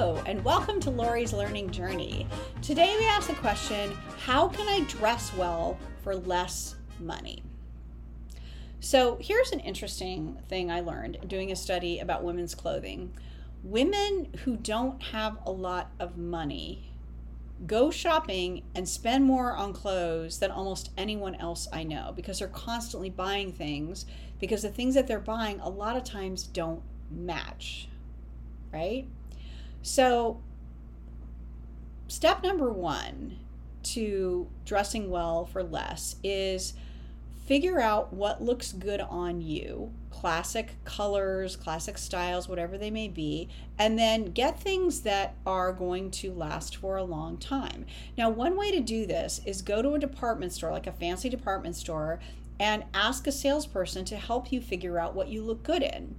Hello, and welcome to Lori's Learning Journey. Today we ask the question How can I dress well for less money? So, here's an interesting thing I learned doing a study about women's clothing. Women who don't have a lot of money go shopping and spend more on clothes than almost anyone else I know because they're constantly buying things because the things that they're buying a lot of times don't match, right? So, step number one to dressing well for less is figure out what looks good on you classic colors, classic styles, whatever they may be, and then get things that are going to last for a long time. Now, one way to do this is go to a department store, like a fancy department store, and ask a salesperson to help you figure out what you look good in.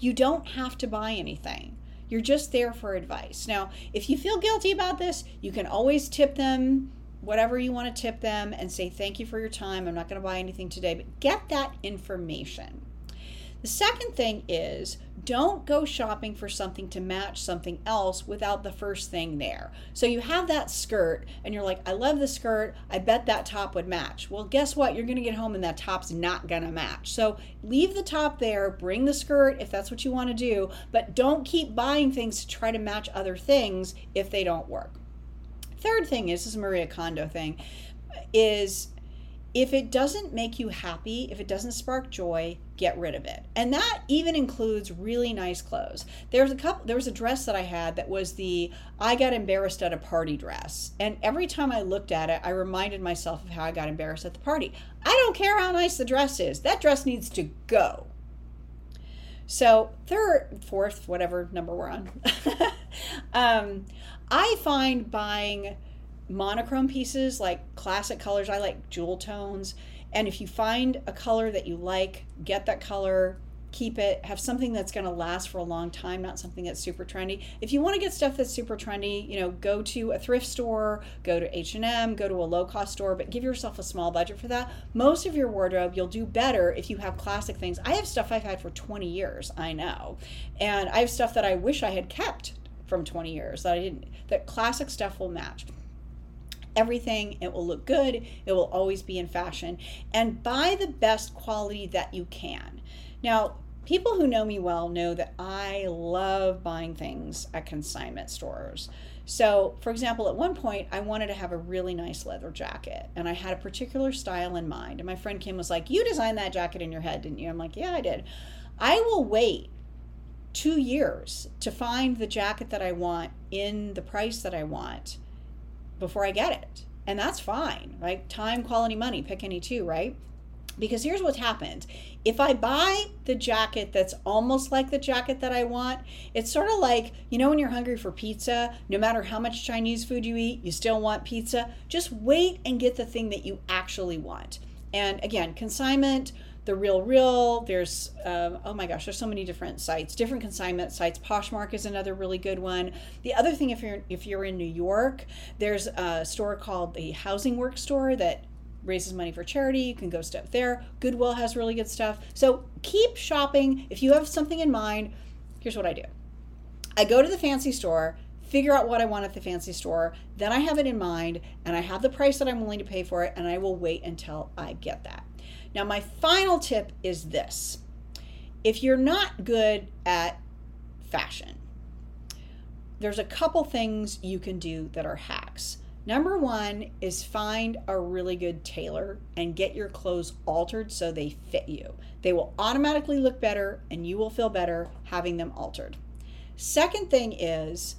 You don't have to buy anything. You're just there for advice. Now, if you feel guilty about this, you can always tip them whatever you want to tip them and say thank you for your time. I'm not going to buy anything today, but get that information. The second thing is don't go shopping for something to match something else without the first thing there. So you have that skirt and you're like, I love the skirt. I bet that top would match. Well, guess what? You're going to get home and that top's not going to match. So leave the top there, bring the skirt if that's what you want to do, but don't keep buying things to try to match other things if they don't work. Third thing is this is Maria Kondo thing is if it doesn't make you happy, if it doesn't spark joy, get rid of it. And that even includes really nice clothes. There's a couple there was a dress that I had that was the I got embarrassed at a party dress. And every time I looked at it, I reminded myself of how I got embarrassed at the party. I don't care how nice the dress is. That dress needs to go. So, third, fourth, whatever number we're on. um, I find buying monochrome pieces like classic colors. I like jewel tones. And if you find a color that you like, get that color, keep it, have something that's going to last for a long time, not something that's super trendy. If you want to get stuff that's super trendy, you know, go to a thrift store, go to H&M, go to a low-cost store, but give yourself a small budget for that. Most of your wardrobe, you'll do better if you have classic things. I have stuff I've had for 20 years, I know. And I have stuff that I wish I had kept from 20 years that I didn't that classic stuff will match everything. It will look good. It will always be in fashion. And buy the best quality that you can. Now, people who know me well know that I love buying things at consignment stores. So, for example, at one point, I wanted to have a really nice leather jacket, and I had a particular style in mind. And my friend Kim was like, You designed that jacket in your head, didn't you? I'm like, Yeah, I did. I will wait two years to find the jacket that I want in the price that I want before I get it. And that's fine, right? Time, quality, money, pick any two, right? Because here's what's happened. If I buy the jacket that's almost like the jacket that I want, it's sort of like, you know, when you're hungry for pizza, no matter how much Chinese food you eat, you still want pizza. Just wait and get the thing that you actually want. And again, consignment, the RealReal there's um, oh my gosh there's so many different sites different consignment sites. Poshmark is another really good one. The other thing if you're if you're in new york there's a store called the Housing Works store that raises money for charity. You can go step there. Goodwill has really good stuff. So keep shopping. If you have something in mind here's what i do. I go to the fancy store figure out what I want at the fancy store. Then I have it in mind and I have the price that I'm willing to pay for it, and I will wait until I get that. Now, my final tip is this if you're not good at fashion, there's a couple things you can do that are hacks. Number one is find a really good tailor and get your clothes altered so they fit you. They will automatically look better and you will feel better having them altered. Second thing is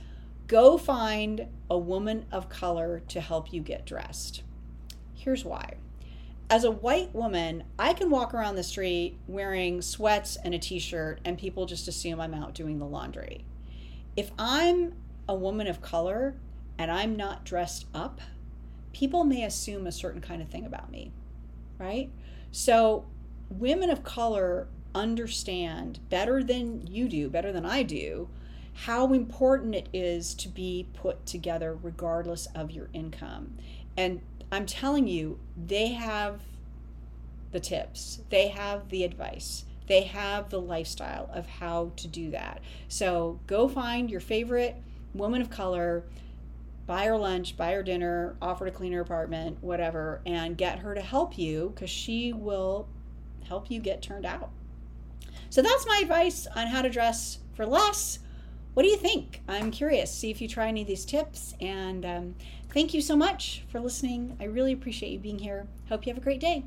go find a woman of color to help you get dressed. Here's why as a white woman, I can walk around the street wearing sweats and a t shirt, and people just assume I'm out doing the laundry. If I'm a woman of color and I'm not dressed up, people may assume a certain kind of thing about me, right? So, women of color understand better than you do, better than I do, how important it is to be put together regardless of your income. And I'm telling you, they have the tips, they have the advice, they have the lifestyle of how to do that. So go find your favorite woman of color, buy her lunch, buy her dinner, offer to clean her apartment, whatever, and get her to help you because she will help you get turned out. So that's my advice on how to dress for less. What do you think? I'm curious. See if you try any of these tips. And um, thank you so much for listening. I really appreciate you being here. Hope you have a great day.